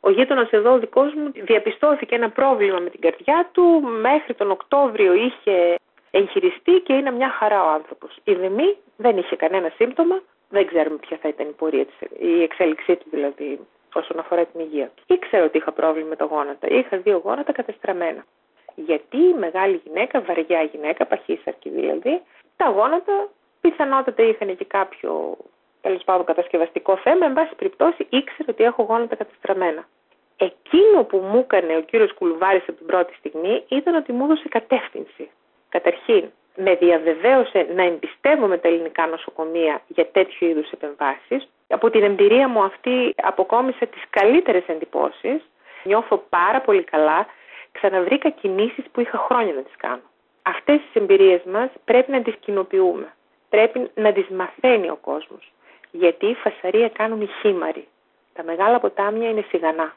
Ο γείτονας εδώ, ο δικός μου, διαπιστώθηκε ένα πρόβλημα με την καρδιά του. Μέχρι τον Οκτώβριο είχε εγχειριστεί και είναι μια χαρά ο άνθρωπος. Η δεμή δεν είχε κανένα σύμπτωμα. Δεν ξέρουμε ποια θα ήταν η πορεία της, η εξέλιξή του δηλαδή όσον αφορά την υγεία του. Ήξερα ότι είχα πρόβλημα με τα γόνατα. Είχα δύο γόνατα κατεστραμμένα. Γιατί η μεγάλη γυναίκα, βαριά γυναίκα, παχύσαρκη δηλαδή, τα γόνατα πιθανότατα είχαν και κάποιο τέλος πάντων κατασκευαστικό θέμα. Εν πάση περιπτώσει, ήξερε ότι έχω γόνατα κατεστραμμένα. Εκείνο που μου έκανε ο κύριος Κουλουβάρη από την πρώτη στιγμή ήταν ότι μου έδωσε κατεύθυνση. Καταρχήν, με διαβεβαίωσε να εμπιστεύομαι τα ελληνικά νοσοκομεία για τέτοιου είδους επεμβάσεις. Από την εμπειρία μου αυτή αποκόμισα τις καλύτερες εντυπώσεις. Νιώθω πάρα πολύ καλά. Ξαναβρήκα κινήσεις που είχα χρόνια να τις κάνω. Αυτές τις εμπειρίες μας πρέπει να τις κοινοποιούμε. Πρέπει να τις μαθαίνει ο κόσμος. Γιατί η φασαρία κάνουν οι χήμαροι. Τα μεγάλα ποτάμια είναι σιγανά.